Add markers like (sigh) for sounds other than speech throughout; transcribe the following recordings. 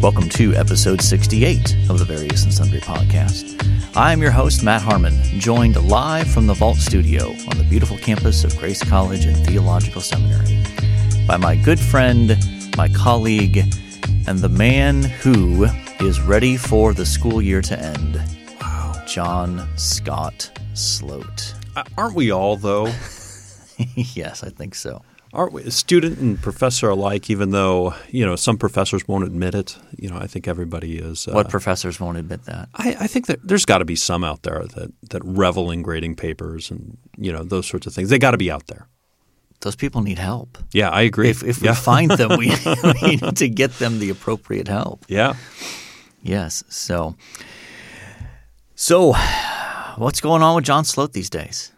Welcome to episode 68 of the Various and Sundry podcast. I am your host, Matt Harmon, joined live from the Vault Studio on the beautiful campus of Grace College and Theological Seminary by my good friend, my colleague, and the man who is ready for the school year to end. Wow. John Scott Sloat. Uh, aren't we all, though? (laughs) yes, I think so. Aren't we, student and professor alike? Even though you know some professors won't admit it, you know I think everybody is. Uh, what professors won't admit that? I, I think that there's got to be some out there that that revel in grading papers and you know those sorts of things. They got to be out there. Those people need help. Yeah, I agree. If, if yeah. we find them, we, (laughs) (laughs) we need to get them the appropriate help. Yeah. Yes. So, so what's going on with John Sloat these days?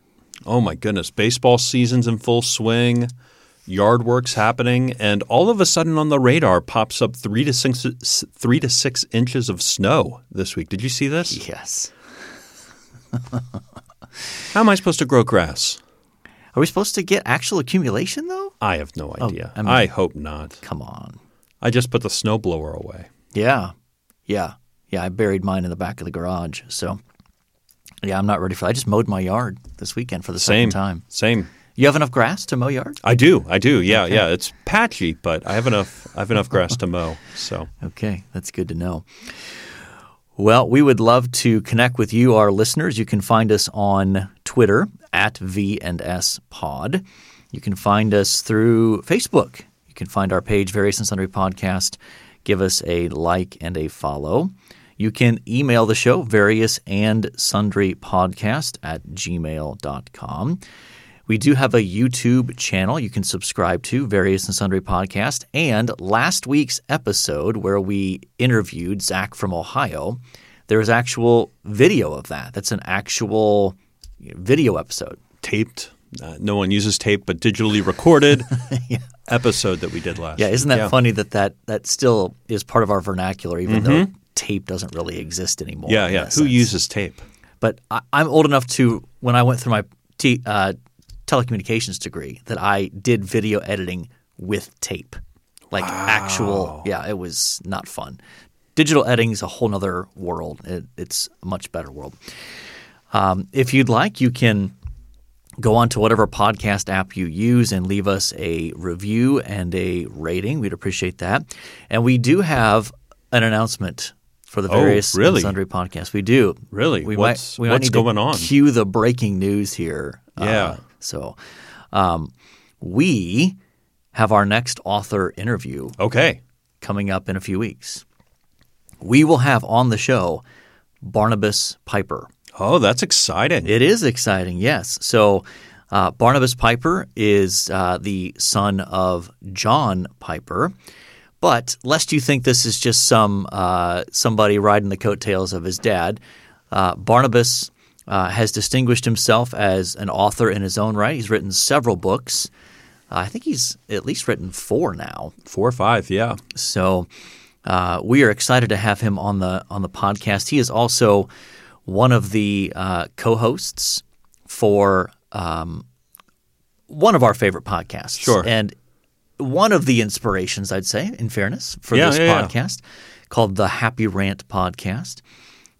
Oh my goodness, baseball season's in full swing yard work's happening, and all of a sudden on the radar pops up three to six, three to six inches of snow this week. Did you see this? Yes. How am I supposed to grow grass? Are we supposed to get actual accumulation though? I have no oh, idea. Oh, I, mean, I hope not. Come on. I just put the snowblower away. Yeah. Yeah. Yeah. I buried mine in the back of the garage. So, yeah, I'm not ready for that. I just mowed my yard this weekend for the Same. second time. Same. You have enough grass to mow yard? I do. I do. Yeah, okay. yeah. It's patchy, but I have enough. I have enough grass to mow. So okay, that's good to know. Well, we would love to connect with you, our listeners. You can find us on Twitter at V and S Pod. You can find us through Facebook. You can find our page, Various and Sundry Podcast. Give us a like and a follow. You can email the show, various and sundry podcast at gmail.com. We do have a YouTube channel you can subscribe to, Various and Sundry Podcast. And last week's episode, where we interviewed Zach from Ohio, there is actual video of that. That's an actual video episode. Taped. Uh, no one uses tape, but digitally recorded (laughs) yeah. episode that we did last. Yeah, isn't that yeah. funny that, that that still is part of our vernacular, even mm-hmm. though tape doesn't really exist anymore. Yeah, yeah. Who sense. uses tape? But I, am old enough to when I went through my t, uh, telecommunications degree that I did video editing with tape. Like wow. actual, yeah, it was not fun. Digital editing is a whole nother world. It, it's a much better world. Um, if you'd like, you can go on to whatever podcast app you use and leave us a review and a rating. We'd appreciate that. And we do have an announcement for the various oh, really? sundry podcasts. We do. Really? We what's, might, we what's might going on? Cue the breaking news here. Yeah. Uh, so um, we have our next author interview. Okay. Coming up in a few weeks. We will have on the show Barnabas Piper. Oh, that's exciting. It is exciting, yes. So uh, Barnabas Piper is uh, the son of John Piper. But lest you think this is just some uh, somebody riding the coattails of his dad, uh, Barnabas uh, has distinguished himself as an author in his own right. He's written several books. Uh, I think he's at least written four now. Four or five, yeah. So uh, we are excited to have him on the on the podcast. He is also one of the uh, co-hosts for um, one of our favorite podcasts. Sure. And one of the inspirations, I'd say, in fairness, for yeah, this yeah, podcast yeah. called the Happy Rant Podcast.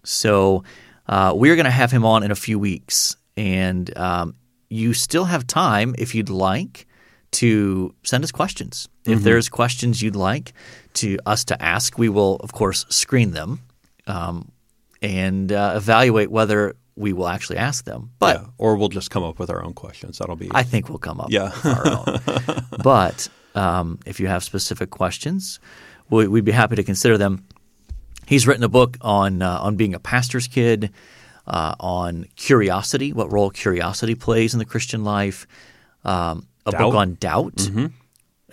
So uh, we're going to have him on in a few weeks, and um, you still have time if you'd like to send us questions. Mm-hmm. If there's questions you'd like to us to ask, we will of course screen them um, and uh, evaluate whether we will actually ask them. But yeah, or we'll just come up with our own questions. That'll be. I think we'll come up yeah. with our own. (laughs) but um, if you have specific questions, we, would be happy to consider them. He's written a book on uh, on being a pastor's kid, uh, on curiosity, what role curiosity plays in the Christian life, um, a doubt. book on doubt, mm-hmm.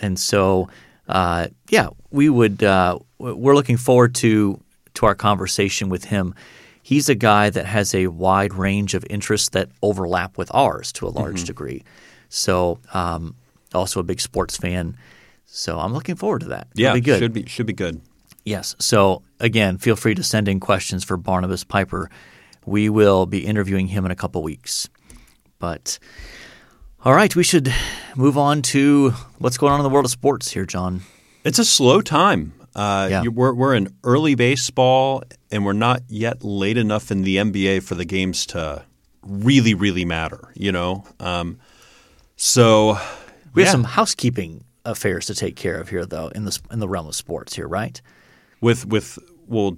and so uh, yeah, we would. Uh, we're looking forward to to our conversation with him. He's a guy that has a wide range of interests that overlap with ours to a large mm-hmm. degree. So, um, also a big sports fan. So I'm looking forward to that. Yeah, It'll be good. should be should be good. Yes. So again, feel free to send in questions for Barnabas Piper. We will be interviewing him in a couple weeks. But all right, we should move on to what's going on in the world of sports here, John. It's a slow time. Uh, Yeah. We're, we're in early baseball, and we're not yet late enough in the NBA for the games to really, really matter, you know? Um, so We have some housekeeping affairs to take care of here, though, in the in the realm of sports here, right? With with well,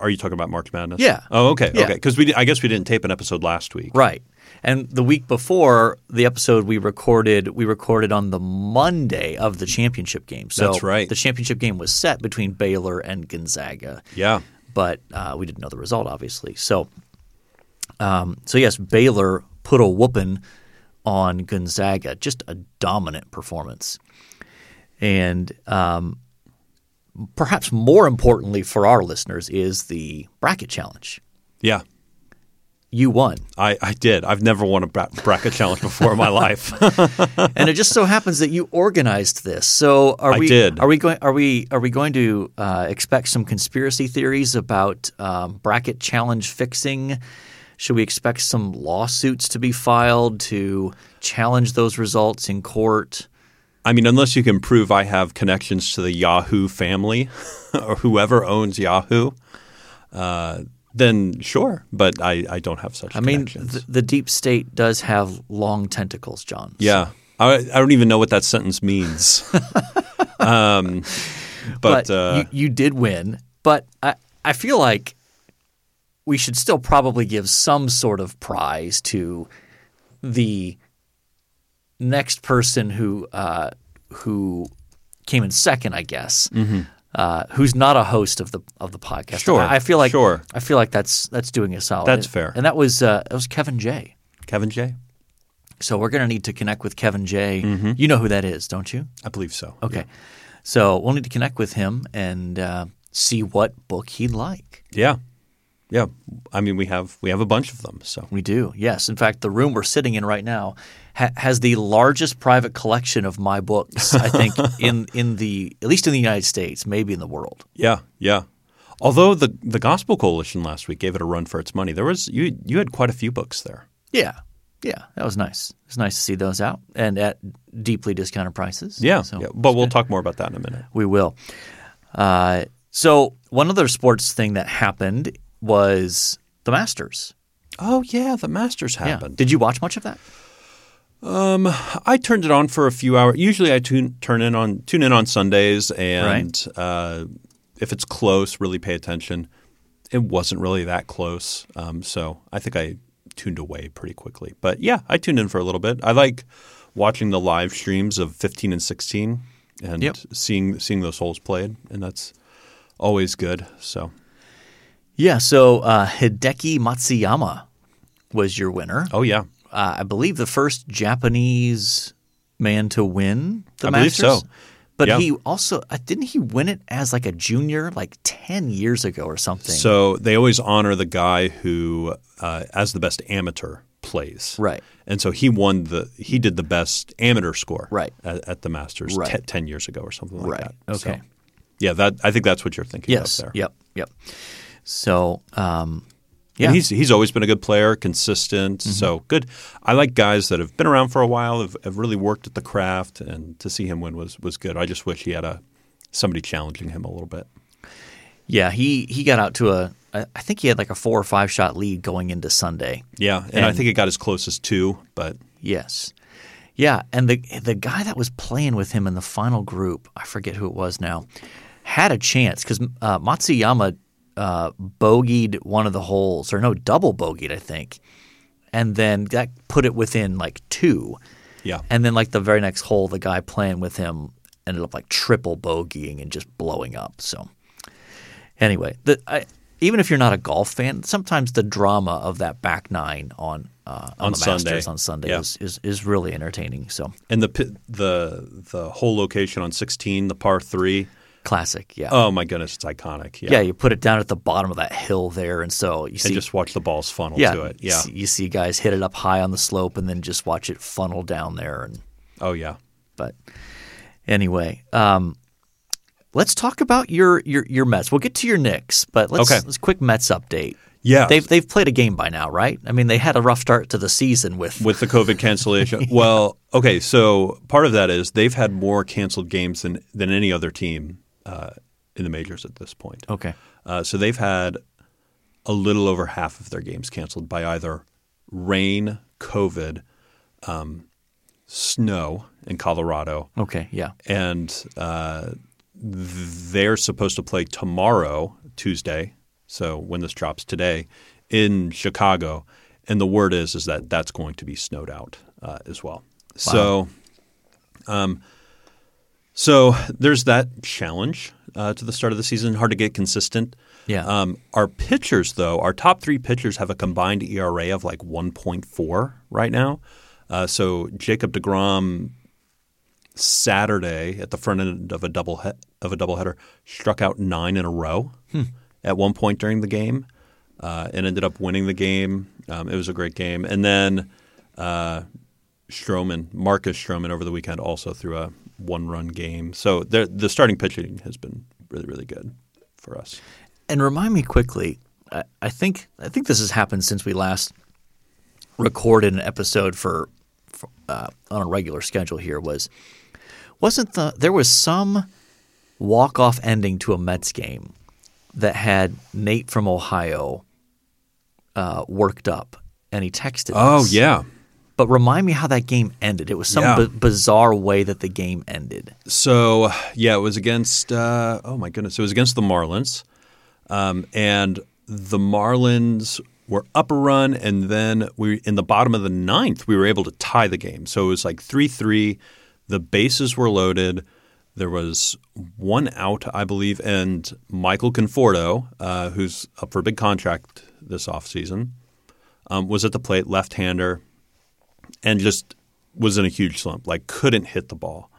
are you talking about March Madness? Yeah. Oh, okay, Yeah. okay. Because we, I guess we didn't tape an episode last week. Right. And the week before the episode we recorded, we recorded on the Monday of the championship game. So That's right. The championship game was set between Baylor and Gonzaga. Yeah. but uh, we didn't know the result, obviously. So, um, so yes, Baylor put a whooping on Gonzaga, just a dominant performance, and um, perhaps more importantly for our listeners is the bracket challenge. Yeah. You won, I, I did. I've never won a bracket challenge before in my life. (laughs) and it just so happens that you organized this. So, are I we? did. Are we going? Are we? Are we going to uh, expect some conspiracy theories about um, bracket challenge fixing? Should we expect some lawsuits to be filed to challenge those results in court? I mean, unless you can prove I have connections to the Yahoo family (laughs) or whoever owns Yahoo, uh, then sure. But I, I don't have such I mean, the, the deep state does have long tentacles, John. yeah. I, I don't even know what that sentence means. (laughs) um, but but uh, you, you did win. But I, I feel like we should still probably give some sort of prize to the next person who uh, who came in second, I guess. Uh, who's not a host of the of the podcast? Mm-hmm. Sure, I, I feel like sure. I feel like that's that's doing a solid. That's fair. And that was uh, that was Kevin J. Kevin J. So we're going to need to connect with Kevin J. Mm-hmm. You know who that is, don't you? I believe so. Okay. So we'll need to connect with him and uh, see what book he'd like. Yeah. Yeah. I mean, we have we have a bunch of them. So We do, yes. In fact, the room we're sitting in right now ha- has the largest private collection of my books. I think (laughs) in in the at least in the United States, maybe in the world. yeah, yeah. Although the the Gospel Coalition last week gave it a run for its money, there was you you had quite a few books there. Yeah, yeah, that was nice. It was nice to see those out and at deeply discounted prices. Yeah, So yeah. But we'll talk more about that in a minute. we will. Uh, so one other sports thing that happened was the Masters. Oh yeah, the Masters Yeah. happened. Did you watch much of that? I turned it on for a few hours. Usually, I tune turn in on tune in on Sundays, and uh, if it's close, really pay attention. It wasn't really that close, um, so I think I tuned away pretty quickly. But yeah, I tuned in for a little bit. I like watching the live streams of 15 and 16 and Yep. seeing seeing those holes played, and that's always good. So Yeah. So uh, Hideki Matsuyama was your winner. oh yeah, uh, I believe the first Japanese man to win the I believe Masters. so. But Yeah. he also uh, didn't he win it as like a junior like ten years ago or something. So they always honor the guy who, uh, as the best amateur, plays. Right. And so he won the he did the best amateur score. Right. At, at the Masters Right. ten years ago or something like Right. that. So, Okay. yeah, that I think that's what you're thinking yes. of there. Yep. Yep. So um, yeah. And he's he's always been a good player, consistent. Mm-hmm. So good. I like guys that have been around for a while, have, have really worked at the craft, and to see him win was was good. I just wish he had a somebody challenging him a little bit. yeah. He he got out to a I think he had like a four or five shot lead going into Sunday. Yeah, and, I think it got as close as two, but Yes. Yeah, and the the guy that was playing with him in the final group, I forget who it was now, had a chance because uh, Matsuyama uh, bogeyed one of the holes, or no, double bogeyed, I think, and then that put it within like two. yeah, And then like the very next hole, the guy playing with him ended up like triple bogeying and just blowing up. So anyway, the, I, even if you're not a golf fan, sometimes the drama of that back nine on uh, on, On the Sunday. Masters on Sunday Yeah. is, is is really entertaining. So and the the the whole location on 16, the par three. Classic, yeah. Oh my goodness, it's iconic. Yeah, yeah, you put it down at the bottom of that hill there, and so you and see just watch the balls funnel yeah, to it. you Yeah. see- you see guys hit it up high on the slope, and then just watch it funnel down there, and Oh yeah. But anyway, um, let's talk about your, your your Mets. We'll get to your Knicks, but let's Okay. let's quick Mets update. Yeah. They've they've played a game by now, right? I mean, they had a rough start to the season with with the COVID cancellation. (laughs) Well, okay, so part of that is they've had more canceled games than than any other team uh, in the majors at this point. Okay. Uh, so they've had a little over half of their games canceled by either rain, COVID, um, snow in Colorado, Okay. Yeah. and uh, they're supposed to play tomorrow, Tuesday. So when this drops today, in Chicago, and the word is is that that's going to be snowed out uh, as well. So, um, so there's that challenge uh, to the start of the season. Hard to get consistent. Yeah. Um, our pitchers, though, our top three pitchers have a combined ERA of like 1.4 right now. Uh, so Jacob Degrom Saturday at the front end of a double he- of a doubleheader struck out nine in a row at one point during the game, uh, and ended up winning the game. Um, it was a great game, and then uh, Stroman, Marcus Stroman, over the weekend also threw a one-run game. So the the starting pitching has been really really good for us. And remind me quickly. I, I think I think this has happened since we last recorded an episode for, for uh, on a regular schedule. Here was wasn't the there was some walk off ending to a Mets game that had Nate from Ohio uh, worked up, and he texted. Oh us. yeah. But remind me how that game ended. It was some Yeah. bi- bizarre way that the game ended. So yeah, it was against. Uh, oh my goodness, it was against the Marlins, um, and the Marlins were up a run, and then we in the bottom of the ninth we were able to tie the game. So it was like three three. The bases were loaded. There was one out, I believe, and Michael Conforto, uh, who's up for a big contract this offseason, um, was at the plate, left-hander, and just was in a huge slump, like couldn't hit the ball.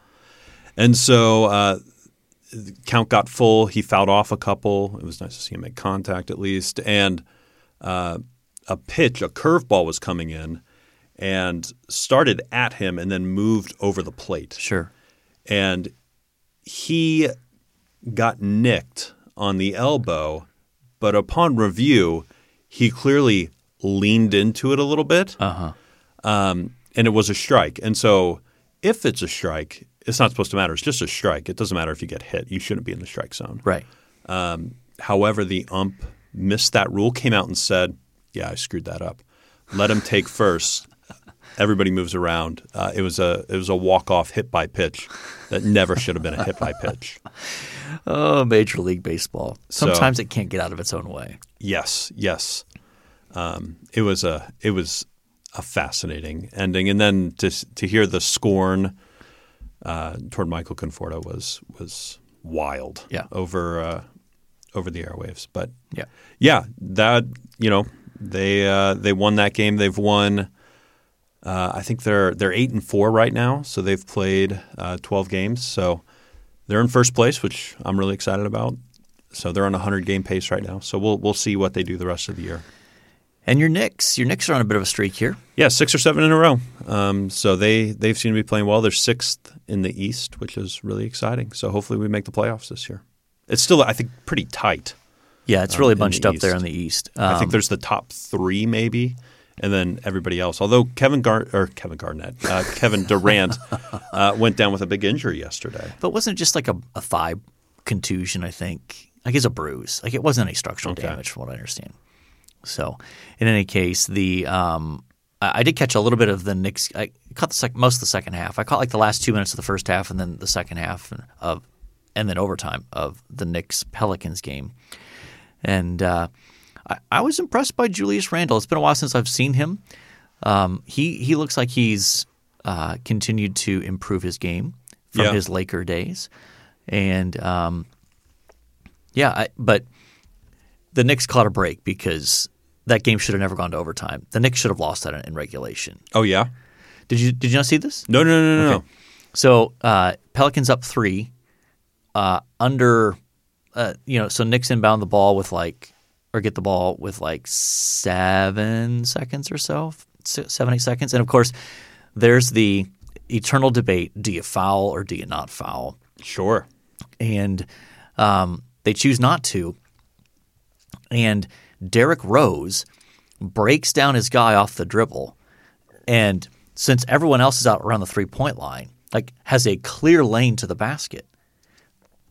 And so uh, the count got full. He fouled off a couple. It was nice to see him make contact at least. And uh, a pitch, a curveball was coming in and started at him and then moved over the plate. Sure. And he got nicked on the elbow, but upon review, he clearly leaned into it a little bit Uh huh. Um, and it was a strike. And so, if it's a strike, it's not supposed to matter. It's just a strike. It doesn't matter if you get hit. You shouldn't be in the strike zone. Right. Um, however, the ump missed that rule, came out and said, "Yeah, I screwed that up. Let him take (laughs) first. Everybody moves around. Uh, it was a it was a walk off hit by pitch that never should have been a hit by pitch. (laughs) Oh, Major League Baseball. So- Sometimes it can't get out of its own way. Yes, yes. Um, it was a it was a fascinating ending, and then to to hear the scorn uh, toward Michael Conforto was was wild. Yeah. over uh, over the airwaves. But Yeah. yeah, that you know they uh, they won that game. They've won. Uh, I think they're they're eight and four right now, so they've played uh, twelve games. So they're in first place, which I'm really excited about. So they're on a hundred game pace right now. So we'll we'll see what they do the rest of the year. And your Knicks, your Knicks are on a bit of a streak here. Yeah, six or seven in a row. Um, so they they've seemed to be playing well. They're sixth in the East, which is really exciting. So hopefully we make the playoffs this year. It's still I think pretty tight. Yeah, it's Um, really the bunched up there in the East. I Um, think there's the top three maybe, and then everybody else. Although Kevin Gar or Kevin Garnett, uh, (laughs) Kevin Durant uh, went down with a big injury yesterday. but wasn't it just like a, a thigh contusion? I think, like it's a bruise. Like it wasn't any structural Okay. damage, from what I understand. So, in any case, the um, I, did catch a little bit of the Knicks. I caught the sec- most of the second half. I caught like the last two minutes of the first half, and then the second half of, and then overtime of the Knicks Pelicans game. And uh, I, I was impressed by Julius Randle. It's been a while since I've seen him. Um, he he looks like he's uh, continued to improve his game from Yeah. his Laker days, and um, yeah, I, but the Knicks caught a break because that game should have never gone to overtime. The Knicks should have lost that in, in regulation. Oh yeah, Did you did you not see this? no no no no no. So uh, Pelicans up three, uh, under, uh, you know, so Knicks inbound the ball with like, or get the ball with like seven seconds or so, se- seven eight seconds, and of course, there's the eternal debate: do you foul or do you not foul? Sure. and um, they choose not to. And Derrick Rose breaks down his guy off the dribble, and since everyone else is out around the three point line, like has a clear lane to the basket,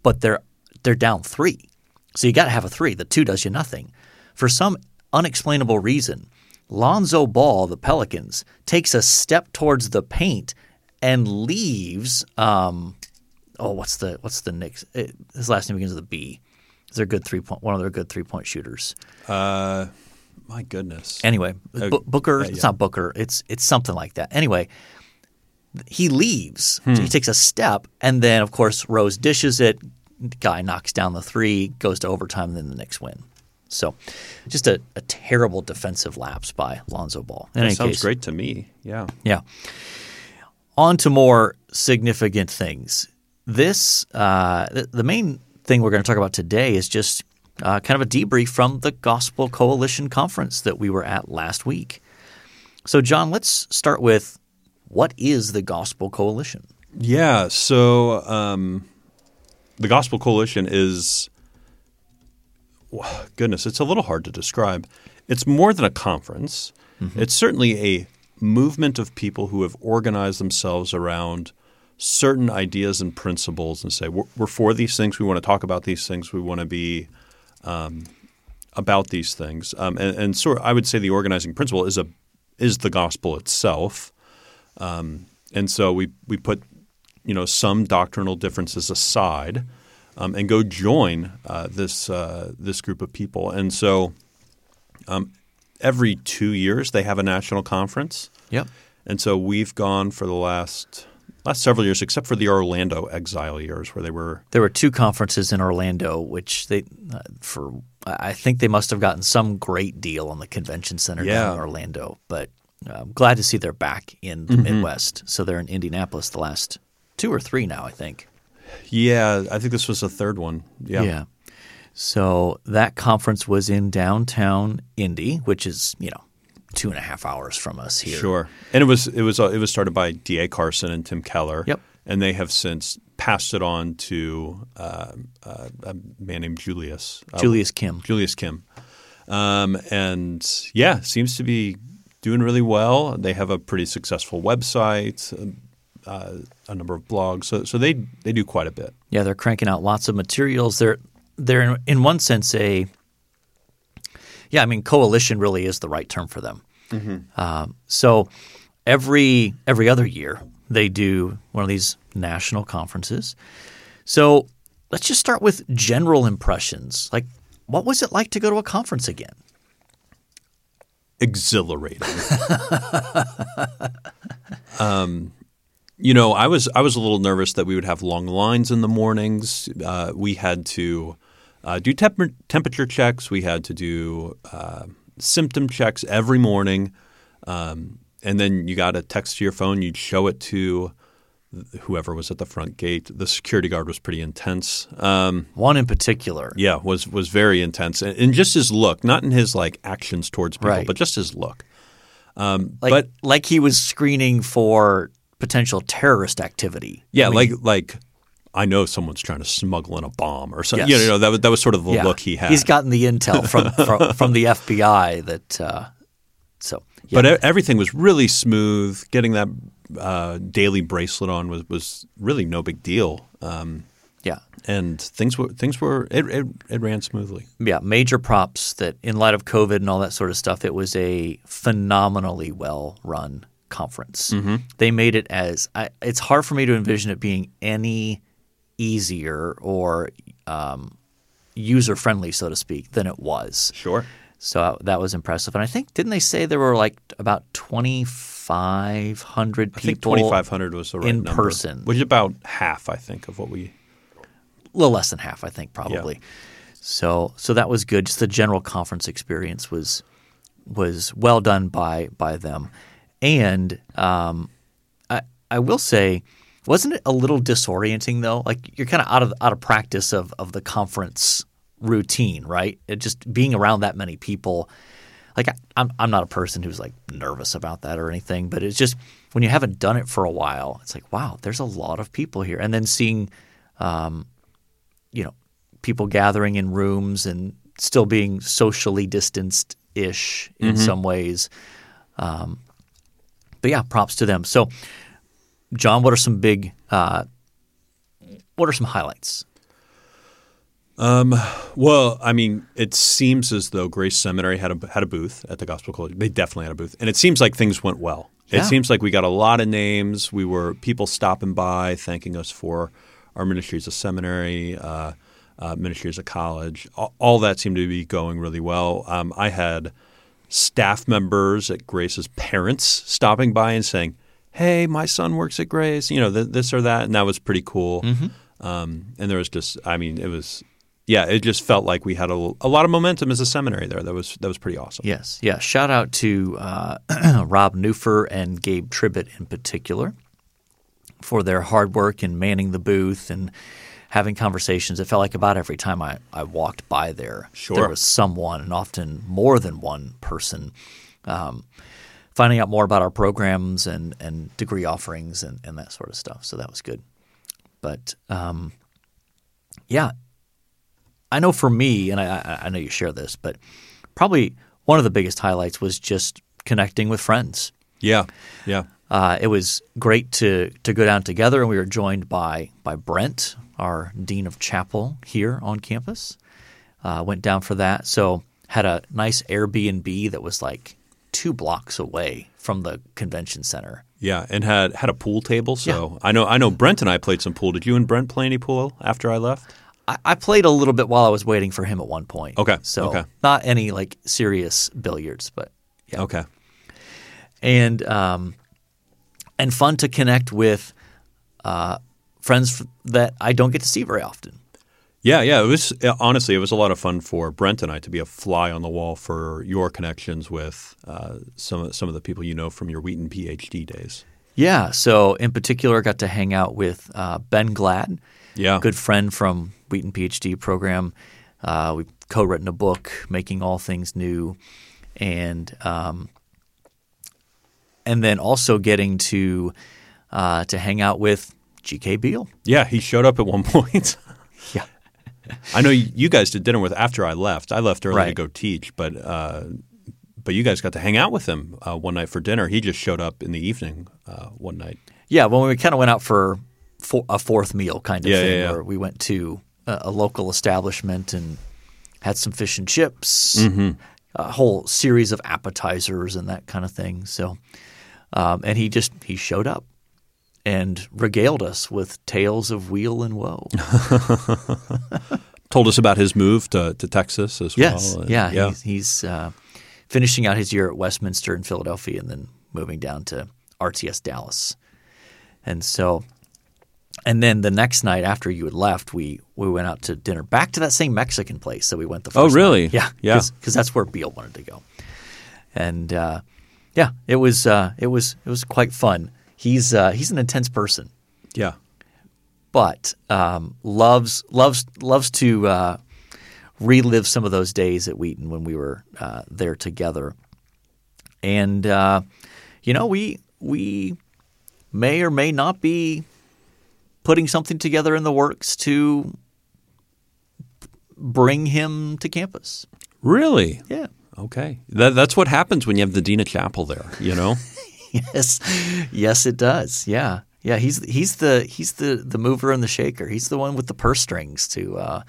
but there they're down three. So you got to have a three. The two does you nothing. For some unexplainable reason, Lonzo Ball, the Pelicans, takes a step towards the paint and leaves. Um, oh, what's the what's the Knicks? It, his last name begins with a B. Their good three point one of their good three point shooters? Uh, my goodness. Anyway, Uh, B- Booker. yeah, It's not Booker. It's it's something like that. Anyway, he leaves. Hmm. So he takes a step, and then of course Rose dishes it. Guy knocks down the three, goes to overtime, and then the Knicks win. So, just a, a terrible defensive lapse by Lonzo Ball. In that sounds case, great to me. Yeah. yeah. On to more significant things. This, uh, the, the main thing we're going to talk about today is just uh, kind of a debrief from the Gospel Coalition conference that we were at last week. So, John, let's start with what is the Gospel Coalition? Yeah. So um, the Gospel Coalition is, (sighs) goodness, it's a little hard to describe. It's more than a conference. It's certainly a movement of people who have organized themselves around certain ideas and principles and say, we're, we're for these things. We want to talk about these things. We want to be um, about these things. Um, and, and sort of, I would say the organizing principle is a is the gospel itself. Um, and so we we put you know some doctrinal differences aside um, and go join uh, this uh, this group of people. And so um, every two years they have a national conference. Yep. And so we've gone for the last last several years, except for the Orlando exile years where they were There were two conferences in Orlando, which they, uh, for I think they must have gotten some great deal on the convention center down in Orlando. But I'm glad to see they're back in the Midwest. So they're in Indianapolis the last two or three now, I think. yeah. I think this was the third one. Yeah. So that conference was in downtown Indy, which is you know two and a half hours from us here. Sure. And it was it was uh, it was started by D.A. Carson and Tim Keller. Yep. And they have since passed it on to uh, uh, a man named Julius. uh, Julius Kim. Julius Kim. Um, and yeah, seems to be doing really well. They have a pretty successful website, uh, a number of blogs. So, so they they do quite a bit. Yeah, they're cranking out lots of materials. They're they're in, in one sense a yeah. I mean, coalition really is the right term for them. Um, so every every other year they do one of these national conferences. So let's just start with general impressions. Like, what was it like to go to a conference again? exhilarating. (laughs) um, you know, I was I was a little nervous that we would have long lines in the mornings. Uh, we had to uh, do temper- temperature checks. We had to do uh, symptom checks every morning, um, and then you got a text to your phone. You'd show it to whoever was at the front gate. The security guard was pretty intense. Um, One in particular. yeah, was was very intense, and, and just his look, not in his like actions towards people, Right. but just his look. Um, Like, but like he was screening for potential terrorist activity. yeah, I mean, like like I know someone's trying to smuggle in a bomb or something. Yes. You know, that was, that was sort of the yeah, look he had. He's gotten the intel from (laughs) from, from the FBI that. Uh, so, yeah. But everything was really smooth. Getting that uh, daily bracelet on was was really no big deal. Um, yeah, and things were things were it, it, it ran smoothly. yeah, major props that in light of COVID and all that sort of stuff, it was a phenomenally well run conference. Mm-hmm. They made it as I, it's hard for me to envision it being any easier or um, user friendly, so to speak, than it was. Sure. So that was impressive. And I think didn't they say there were like about twenty five hundred people? I think twenty five hundred was the right in number, person. which is about half, I think, of what we. a little less than half, I think, probably. So so that was good. Just the general conference experience was was well done by by them, and um, I I will say, wasn't it a little disorienting though? Like you're kind of out of out of practice of of the conference routine, right? It just being around that many people. Like I, I'm I'm not a person who's like nervous about that or anything, but it's just when you haven't done it for a while, it's like wow, there's a lot of people here, and then seeing um, you know, people gathering in rooms and still being socially distanced ish in some ways. Um, but yeah, props to them. So, John, what are some big, uh, what are some highlights? Well, I mean, it seems as though Grace Seminary had a had a booth at the Gospel College. They definitely had a booth, and it seems like things went well. Yeah. It seems like we got a lot of names. We were people stopping by, thanking us for our ministry as a seminary, uh, uh, ministry as a college. All, all that seemed to be going really well. Um, I had staff members at Grace's parents stopping by and saying, "Hey, my son works at Grace," you know, th- this or that, and that was pretty cool. Um, and there was just, I mean, it was, yeah, it just felt like we had a, a lot of momentum as a seminary there. That was that was pretty awesome. Yes, yeah. Shout out to uh, (clears throat) Rob Newfer and Gabe Tribbett in particular for their hard work in manning the booth and having conversations. It felt like about every time I, I walked by there, Sure. there was someone, and often more than one person, um, finding out more about our programs and, and degree offerings and, and that sort of stuff. So that was good. But um, yeah, I know for me, and I, I- know you share this, but probably one of the biggest highlights was just connecting with friends. Yeah, yeah, Uh, it was great to to go down together, and we were joined by by Brent, our dean of chapel here on campus. Uh, went down for that, so had a nice Airbnb that was like two blocks away from the convention center. yeah, and had had a pool table. So I know I know Brent and I played some pool. Did you and Brent play any pool after I left? I, I played a little bit while I was waiting for him at one point. Okay, so okay. not any like serious billiards, but yeah. Okay, and um, and fun to connect with uh, friends that I don't get to see very often. Yeah, yeah. It was honestly, it was a lot of fun for Brent and I to be a fly on the wall for your connections with uh, some some of the people you know from your Wheaton PhD days. Yeah. So in particular, I got to hang out with uh, Ben Gladd, Yeah, good friend from Wheaton PhD program. Uh, we've co-written a book, "Making All Things New," and um, and then also getting to uh, to hang out with G.K. Beale. Yeah, he showed up at one (laughs) point. (laughs) I know you guys did dinner with after I left. I left early to go teach, but uh, but you guys got to hang out with him uh, one night for dinner. He just showed up in the evening uh, one night. Yeah, when we kind of went out for for a fourth meal kind of Yeah, thing, yeah, yeah. where we went to a, a local establishment and had some fish and chips, Mm-hmm. a whole series of appetizers and that kind of thing. So, um, and he just he showed up and regaled us with tales of weal and woe. (laughs) Told us about his move to, to Texas as yes, well. Yeah, yeah. he's, he's uh, finishing out his year at Westminster in Philadelphia and then moving down to RTS Dallas. And so, and then the next night after you had left, we we went out to dinner back to that same Mexican place that we went the first. Oh, really? Night. Yeah, Yeah. because that's where Beale wanted to go. And uh, yeah, it was uh, it was it was quite fun. He's uh, he's an intense person, yeah. but um, loves loves loves to uh, relive some of those days at Wheaton when we were uh, there together. And uh, you know, we we may or may not be putting something together in the works to bring him to campus. Really? Yeah. Okay. That, that's what happens when you have the Dean of Chapel there, you know? (laughs) Yes. Yes, it does. Yeah. Yeah, he's he's the he's the the mover and the shaker. He's the one with the purse strings to uh,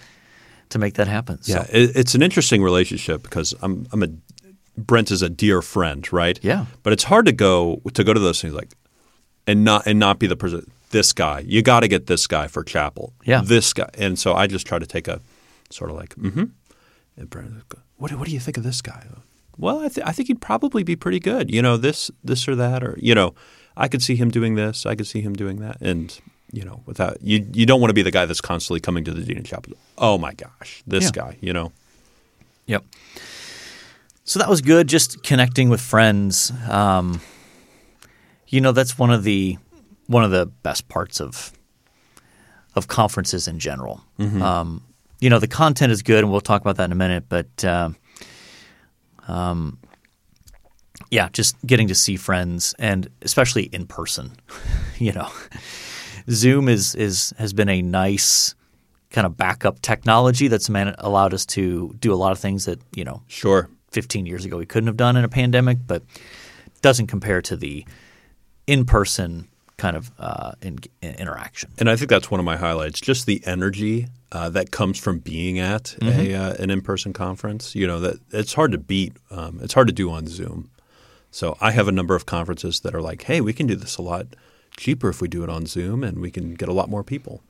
to make that happen. So, Yeah, it, it's an interesting relationship because I'm I'm a Brent is a dear friend, right? Yeah. But it's hard to go to go to those things like and not and not be the person. This guy, you got to get this guy for chapel. Yeah. This guy, and so I just try to take a sort of like, mm-hmm. And Brent, what what do you think of this guy? Well, I, th- I think he'd probably be pretty good. You know, this this or that, or you know, I could see him doing this. I could see him doing that, and you know, without you, you don't want to be the guy that's constantly coming to the dean of chapel. Oh my gosh, this Yeah. guy. You know. Yep. So that was good. Just connecting with friends. Um, you know, that's one of the one of the best parts of of conferences in general. Um, you know, the content is good, and we'll talk about that in a minute. But um, um, yeah, just getting to see friends, and especially in person. (laughs) you know, Zoom is is has been a nice kind of backup technology that's man- allowed us to do a lot of things that you know Sure. 15 years ago we couldn't have done in a pandemic, but doesn't compare to the in-person kind of uh, in, in interaction. And I think that's one of my highlights, just the energy uh, that comes from being at Mm-hmm. a, uh, an in-person conference. You know that it's hard to beat. Um, it's hard to do on Zoom. So I have a number of conferences that are like, hey, we can do this a lot cheaper if we do it on Zoom, and we can get a lot more people.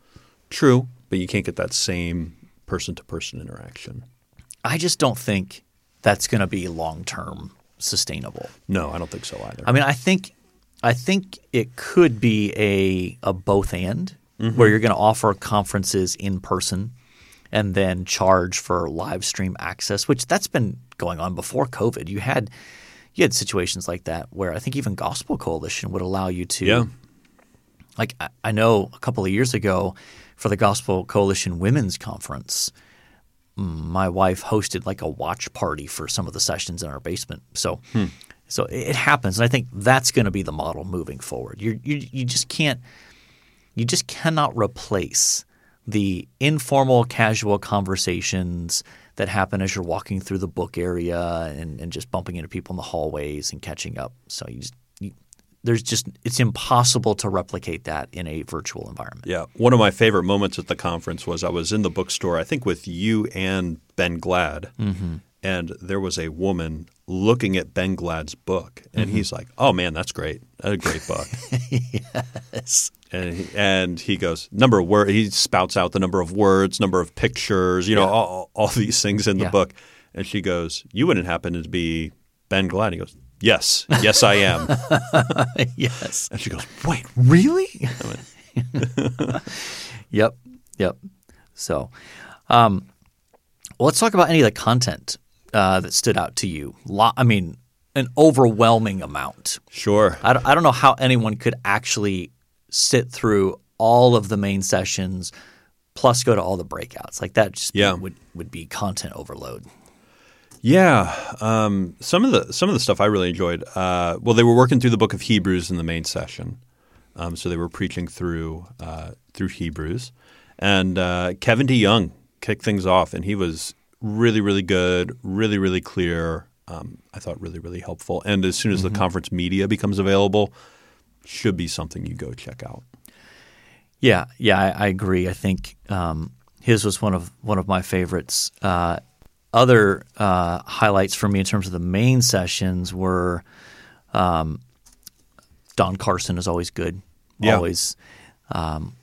True, but you can't get that same person-to-person interaction. I just don't think that's going to be long term sustainable. No, I don't think so either. I mean, I think I think it could be a a both and mm-hmm. where you're going to offer conferences in person and then charge for live stream access, which that's been going on before COVID. You had you had situations like that where I think even Gospel Coalition would allow you to yeah, like I, I know a couple of years ago for the Gospel Coalition Women's Conference, my wife hosted like a watch party for some of the sessions in our basement. So, hmm. So it, happens, and I think that's going to be the model moving forward. You you you just can't you just cannot replace the informal, casual conversations that happen as you're walking through the book area and, and just bumping into people in the hallways and catching up. So you just you, there's just it's impossible to replicate that in a virtual environment. Yeah. One of my favorite moments at the conference was I was in the bookstore, I think with you and Ben Gladd. Mm-hmm. And there was a woman looking at Ben Gladd's book. And Mm-hmm. he's like, oh, man, that's great. That's a great book. (laughs) Yes. and, he, and he goes, number of words. He spouts out the number of words, number of pictures, you know, Yeah. all, all these things in the Yeah. book. And she goes, you wouldn't happen to be Ben Gladd? He goes, yes, yes, I am. (laughs) yes. and she goes, wait, really? (laughs) Went, Yep. Yep. So, um, well, let's talk about any of the content uh, that stood out to you. I mean, an overwhelming amount. sure. I don't, I don't know how anyone could actually sit through all of the main sessions plus go to all the breakouts. Like that just Yeah. would, would be content overload. Yeah, um, some of the some of the stuff I really enjoyed. Uh, well, they were working through the book of Hebrews in the main session, um, so they were preaching through uh, through Hebrews, and uh, Kevin DeYoung kicked things off, and he was really really good, really really clear. Um, I thought really really helpful, and as soon as the conference media becomes available, should be something you go check out. Yeah, yeah, I, I agree. I think um, his was one of one of my favorites. Uh, other uh, highlights for me in terms of the main sessions were um, Don Carson is always good. Yeah. Always um,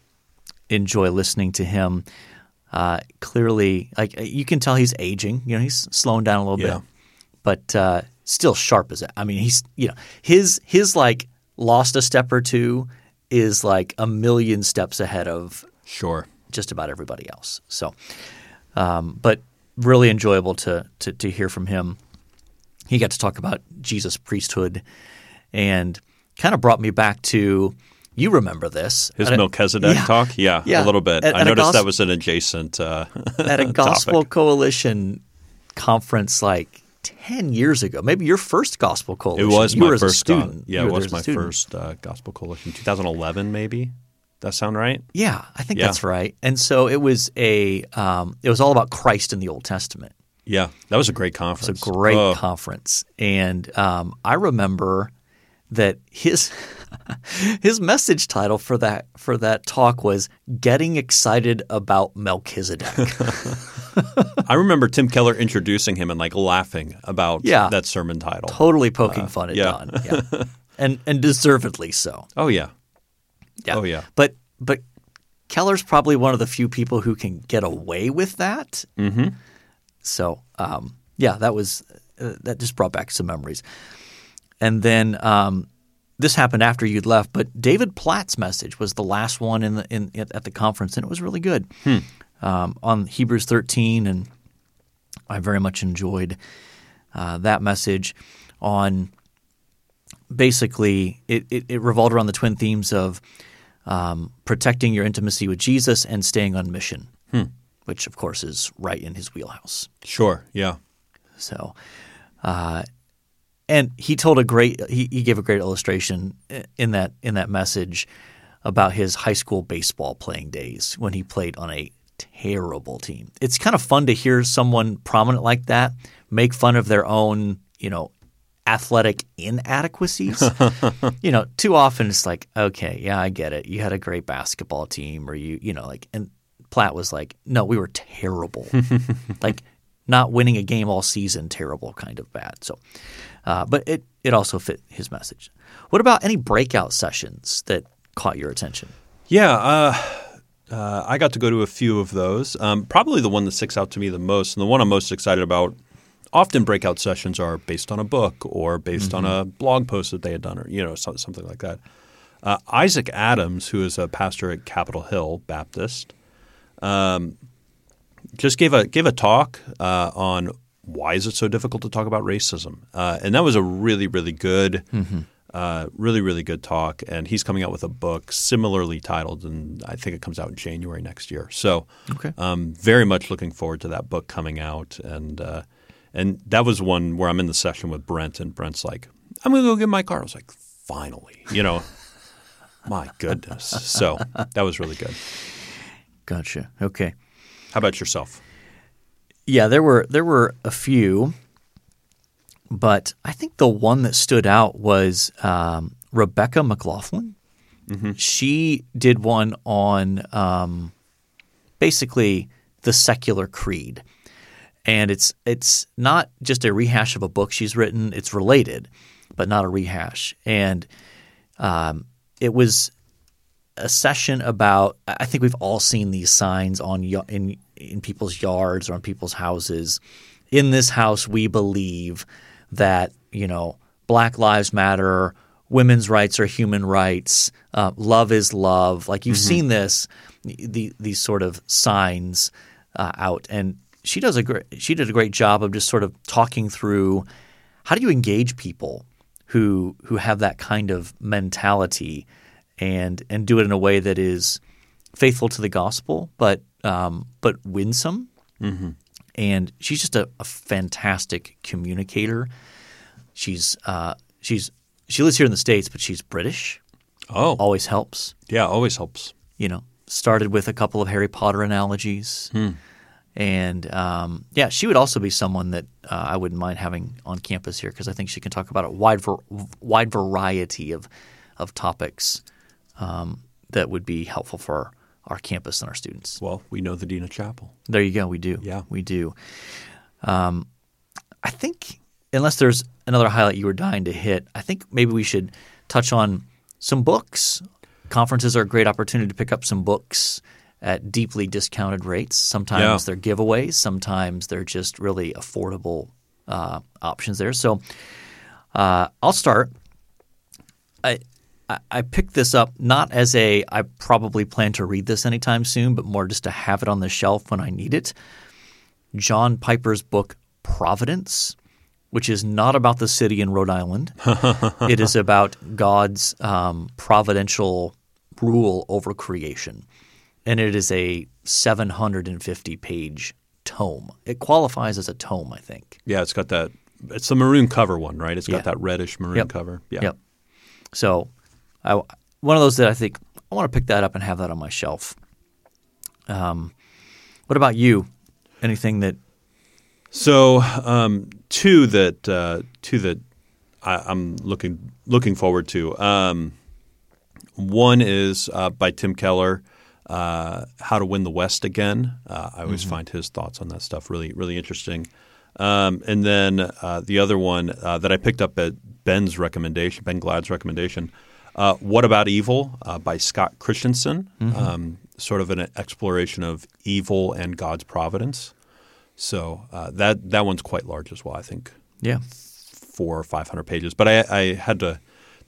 enjoy listening to him. Uh, clearly, like you can tell he's aging. You know, he's slowing down a little Yeah. bit, but uh, still sharp as it. I mean, he's you know his his like lost a step or two is like a million steps ahead of Sure. just about everybody else. So, um, but really enjoyable to, to to hear from him. He got to talk about Jesus' priesthood, and kind of brought me back to you remember this His At a- Melchizedek yeah. talk, yeah, Yeah. a little bit. At- I at a noticed that was an adjacent uh, (laughs) at a. Gospel Coalition conference like ten years ago. Maybe your first Gospel Coalition. It was you my a first. student. yeah, it was a my first uh, Gospel Coalition, 2011, maybe. That sound right? Yeah, I think Yeah. that's right. And so it was a um, it was all about Christ in the Old Testament. Yeah, that was a great conference. It's a great Oh, conference, and um, I remember that his (laughs) (laughs) his message title for that for that talk was "Getting Excited About Melchizedek." (laughs) I remember Tim Keller introducing him and like laughing about Yeah. that sermon title. totally poking fun at yeah. Don, yeah. and and deservedly so. Oh yeah, Yeah. Oh, yeah. But but Keller's probably one of the few people who can get away with that. Mm-hmm. So um, yeah, that was uh, that just brought back some memories. And then um, this happened after you'd left, but David Platt's message was the last one in the in at the conference, and it was really good um, on Hebrews 13, and I very much enjoyed uh, that message on basically it, it, it revolved around the twin themes of um, protecting your intimacy with Jesus and staying on mission, which of course is right in his wheelhouse. sure. Yeah, So, uh, and he told a great he, he gave a great illustration in that in that message about his high school baseball playing days when he played on a terrible team. It's kind of fun to hear someone prominent like that make fun of their own, you know, athletic inadequacies. (laughs) you know, too often it's like, okay, yeah, I get it. You had a great basketball team, or you, you know, like, and Platt was like, no, we were terrible. (laughs) like, not winning a game all season, terrible, kind of bad. So, uh, but it it also fit his message. What about any breakout sessions that caught your attention? Yeah, uh, uh, I got to go to a few of those. Um, probably the one that sticks out to me the most, and the one I'm most excited about. Often breakout sessions are based on a book or based mm-hmm. on a blog post that they had done, or you know something like that. Uh, Isaac Adams, who is a pastor at Capitol Hill Baptist, um, just gave a gave a talk uh, on why is it so difficult to talk about racism, uh, and that was a really really good. Mm-hmm uh, really, really good talk, and he's coming out with a book similarly titled, and I think it comes out in January next year. So, okay. um, very much looking forward to that book coming out, and uh, and that was one where I'm in the session with Brent, and Brent's like, "I'm going to go get my car." I was like, "Finally," you know. (laughs) my goodness. So that was really good. Gotcha. Okay. How about yourself? Yeah, there were there were a few. But I think the one that stood out was um, Rebecca McLaughlin. Mm-hmm. She did one on um, basically the secular creed. And it's it's not just a rehash of a book she's written; it's related, but not a rehash. And um, it was a session about. I think we've all seen these signs on in in people's yards or on people's houses. In this house, we believe that you know Black Lives Matter, women's rights are human rights, uh, love is love. Like you've mm-hmm. seen this, the, these sort of signs uh, out, and she does a great she did a great job of just sort of talking through how do you engage people who who have that kind of mentality and and do it in a way that is faithful to the gospel, but um, but winsome. Mm-hmm and she's just a, a fantastic communicator. She's uh, she's she lives here in the states, but she's British. Oh, always helps. Yeah, always helps. You know, started with a couple of Harry Potter analogies, hmm. and um, yeah, she would also be someone that uh, I wouldn't mind having on campus here because I think she can talk about a wide ver- wide variety of of topics um, that would be helpful for our campus and our students. Well, we know the Dean of Chapel. There you go. We do. Yeah, we do. Um, I think unless there's another highlight you were dying to hit, I think maybe we should touch on some books. Conferences are a great opportunity to pick up some books at deeply discounted rates. Sometimes yeah. they're giveaways. Sometimes they're just really affordable uh, options there. So uh, I'll start. I, I picked this up not as a I probably plan to read this anytime soon, but more just to have it on the shelf when I need it. John Piper's book Providence, which is not about the city in Rhode Island. (laughs) it is about God's um, providential rule over creation, and it is a 750 page tome. It qualifies as a tome, I think. Yeah, it's got that. It's the maroon cover one, right? It's got yeah. that reddish maroon yep. cover. Yeah. Yep. So I, one of those that I think I want to pick that up and have that on my shelf. Um, what about you? Anything that? So um, two that uh, two that I, am looking looking forward to. Um, one is uh, by Tim Keller, uh, "How to Win the West Again." Uh, I always mm-hmm. find his thoughts on that stuff really really interesting. Um, and then uh, the other one uh, that I picked up at Ben's recommendation, Ben Gladd's recommendation, uh, what About Evil uh, by Scott Christensen, mm-hmm. um, sort of an exploration of evil and God's providence. So uh, that that one's quite large as well. I think. Yeah. Four or five hundred pages, but I, I had to.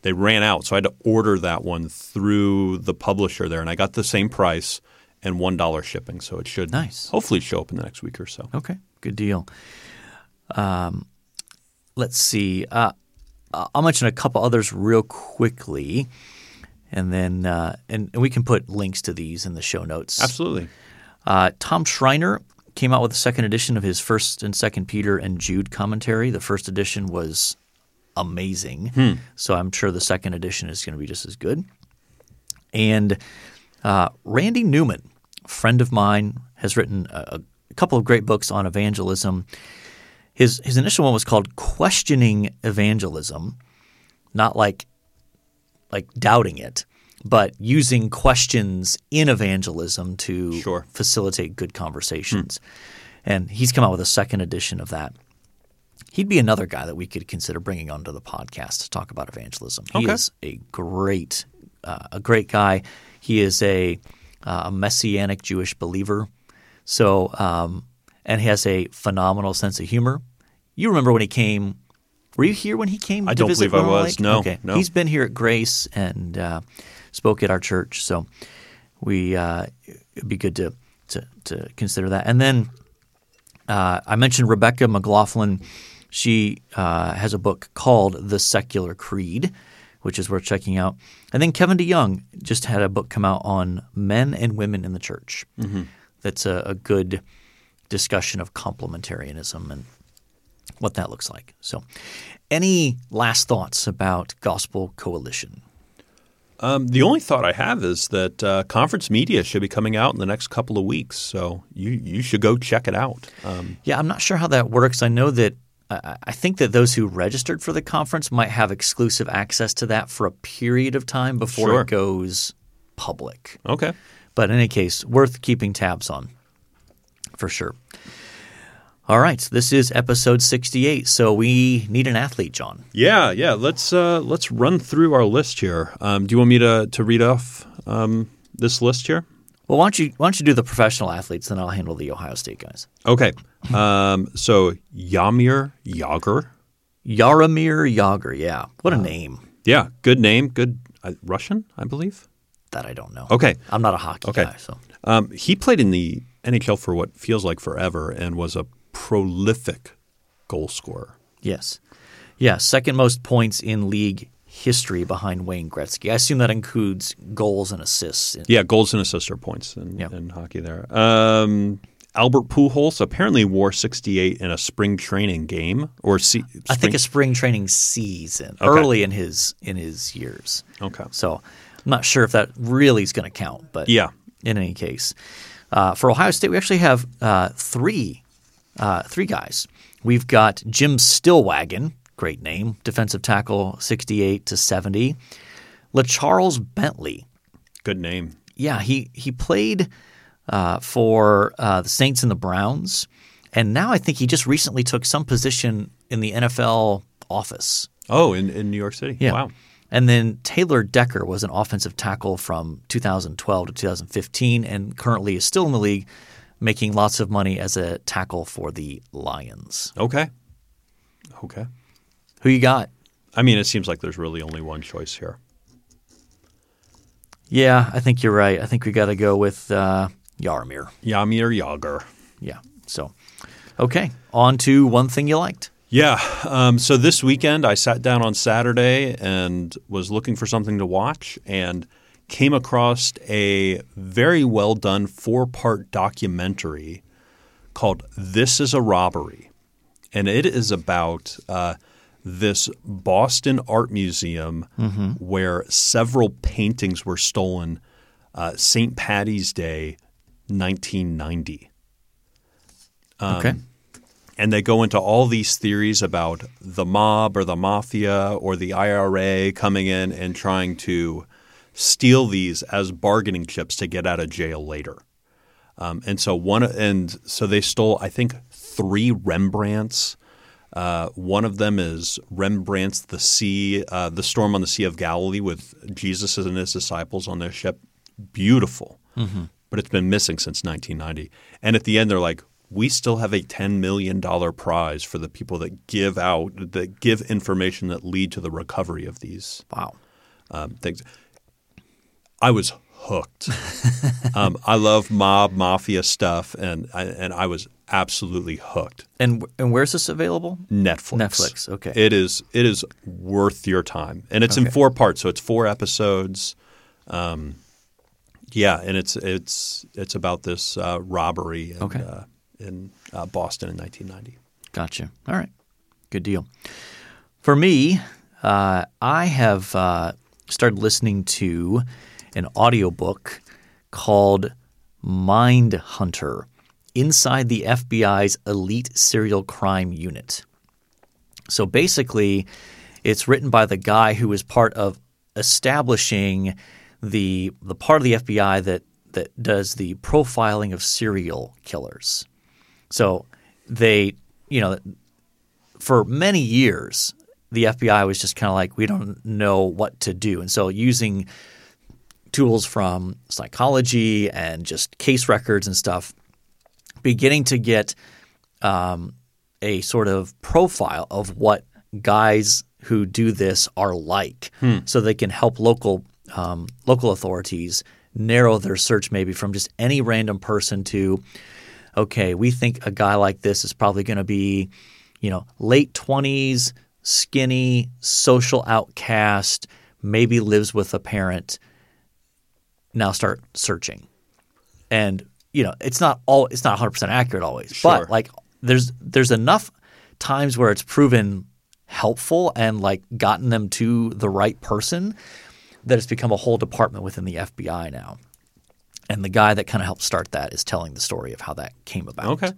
They ran out, so I had to order that one through the publisher there, and I got the same price and one dollar shipping. So it should nice. hopefully show up in the next week or so. Okay, good deal. Um, let's see. Uh, uh, I'll mention a couple others real quickly, and then uh, and, and, we can put links to these in the show notes. Absolutely. Uh, Tom Schreiner came out with a second edition of his First and Second Peter and Jude commentary. The first edition was amazing, hmm. so I'm sure the second edition is going to be just as good. And uh, Randy Newman, a friend of mine, has written a, a couple of great books on evangelism his his initial one was called Questioning Evangelism, not like like doubting it, but using questions in evangelism to Sure. facilitate good conversations. And he's come out with a second edition of that. He'd be another guy that we could consider bringing onto the podcast to talk about evangelism. He Okay. is a great, uh, a great guy. He is a, uh, a messianic Jewish believer. So, um, and he has a phenomenal sense of humor. You remember when he came? Were you here when he came? I to don't visit believe I was. Lake? No, Okay. no. He's been here at Grace and uh, spoke at our church. So, we uh, it'd be good to to, to consider that. And then uh, I mentioned Rebecca McLaughlin. She uh, has a book called The Secular Creed, which is worth checking out. And then Kevin DeYoung just had a book come out on men and women in the church. That's a, a good discussion of complementarianism and what that looks like. So, any last thoughts about Gospel Coalition? Um, the only thought I have is that uh, conference media should be coming out in the next couple of weeks, so you you should go check it out. Um, Yeah, I'm not sure how that works. I know that I I think that those who registered for the conference might have exclusive access to that for a period of time before Sure. it goes public. okay. But in any case, worth keeping tabs on for sure. All right, this is episode 68. So we need an athlete, John. Yeah, yeah. Let's uh, let's run through our list here. Um, do you want me to to read off um, this list here? Well, why don't you why don't you do the professional athletes, then I'll handle the Ohio State guys. Okay. Um, so Yamir Jagr. Jaromir Jagr, yeah, what a name. Yeah, good name. Good uh, Russian, I believe. That I don't know. Okay. I'm not a hockey Okay. guy, so Um, he played in the NHL for what feels like forever and was a prolific goal scorer. Yes. Yeah, second most points in league history behind Wayne Gretzky. I assume that includes goals and assists. Yeah, goals and assists are points in, Yeah. in hockey there. Um, Albert Pujols apparently wore 68 in a spring training game or se- I think a spring training season Okay. early in his in his years. Okay. So I'm not sure if that really is going to count, but Yeah. In any case, uh, for Ohio State, we actually have uh, three uh, three guys. We've got Jim Stillwagon, great name, defensive tackle, 68 to 70. LaCharles Bentley, Good name. yeah, he he played uh, for uh, the Saints and the Browns, and now I think he just recently took some position in the NFL office. Oh, in, in New York City. Yeah. Wow. And then Taylor Decker was an offensive tackle from 2012 to 2015, and currently is still in the league, making lots of money as a tackle for the Lions. Okay. Okay. Who you got? I mean, it seems like there's really only one choice here. Yeah, I think you're right. I think we got to go with uh, Yarmir. Yamir Jagr. Yeah. So, okay, on to one thing you liked. Yeah. Um, so this weekend, I sat down on Saturday and was looking for something to watch and came across a very well done four part documentary called This is a Robbery. And it is about uh, this Boston art museum where several paintings were stolen uh, St. Patty's Day, 1990 okay. And they go into all these theories about the mob or the mafia or the IRA coming in and trying to steal these as bargaining chips to get out of jail later. Um, and so one and so they stole I think three Rembrandts. Uh, one of them is Rembrandt's The Sea, uh, The Storm on the Sea of Galilee with Jesus and his disciples on their ship. Beautiful. But it's been missing since 1990. And at the end, they're like, we still have a $10 million prize for the people that give out, that give information that lead to the recovery of these Wow. um, things. I was hooked. (laughs) um, I love mob mafia stuff, and I, and I was absolutely hooked. And and where's this available? Netflix. Netflix, okay. It is it is worth your time, and it's in four parts, so it's four episodes. Um, yeah, and it's it's it's about this uh, robbery in, Okay. uh, in uh, Boston in 1990. Gotcha. All right. Good deal. For me, uh, I have uh, started listening to an audiobook called Mindhunter. inside the FBI's elite serial crime unit. So basically, it's written by the guy who was part of establishing the the part of the FBI that that does the profiling of serial killers. So they, you know, for many years, the FBI was just kind of like, we don't know what to do. And so using tools from psychology and just case records and stuff, beginning to get um, a sort of profile of what guys who do this are like, so they can help local um, local authorities narrow their search maybe from just any random person to, okay, we think a guy like this is probably going to be, you know, late twenties, skinny, social outcast, maybe lives with a parent. Now start searching, and you know it's not all it's not 100 percent accurate always, Sure. but like there's there's enough times where it's proven helpful and like gotten them to the right person that it's become a whole department within the FBI now. And the guy that kind of helped start that is telling the story of how that came about. Okay.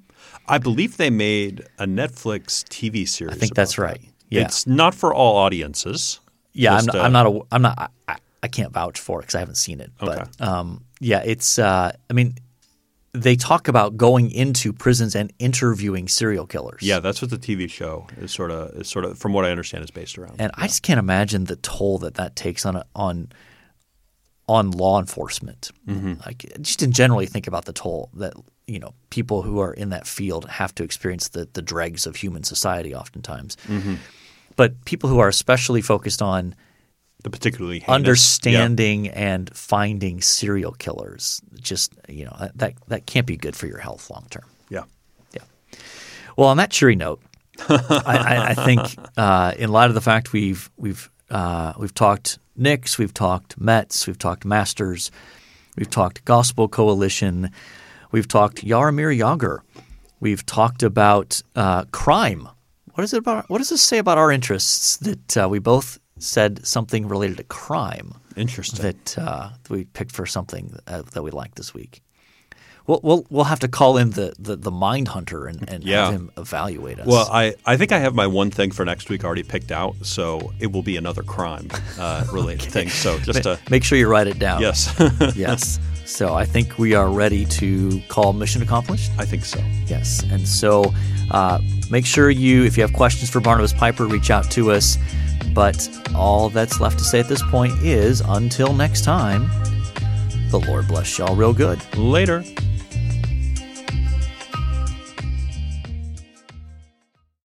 I believe they made a Netflix TV series. I think that's right. that. Yeah. It's not for all audiences. Yeah, I'm not, uh, I'm not. A, I'm not. I- I, can't vouch for it because I haven't seen it. But um, yeah, it's. Uh, I mean, they talk about going into prisons and interviewing serial killers. Yeah, that's what the TV show is sort of is sort of from what I understand is based around. and I just can't imagine the toll that that takes on a, on on law enforcement. Like just in generally think about the toll that you know people who are in that field have to experience the the dregs of human society oftentimes. But people who are especially focused on the particularly heinous, understanding and finding serial killers, just you know that that can't be good for your health long term. Yeah. Yeah. Well, on that cheery note, I, I, I think (laughs) uh, in light of the fact we've we've uh, we've talked Knicks, we've talked Mets, we've talked Masters, we've talked Gospel Coalition, we've talked Jaromir Jagr, we've talked about uh, crime. What is it about? What does this say about our interests that uh, we both said something related to crime? Interesting. that uh, we picked for something uh, that we liked this week. We'll, we'll we'll have to call in the the, the mind hunter and, and Yeah. have him evaluate us. Well, I, I think I have my one thing for next week already picked out, so it will be another crime uh, (laughs) related thing. So just to make sure you write it down. yes, (laughs) yes. (laughs) So I think we are ready to call mission accomplished. I think so. Yes. And so uh, make sure you, if you have questions for Barnabas Piper, reach out to us. But all that's left to say at this point is until next time, the Lord bless y'all real good. Later.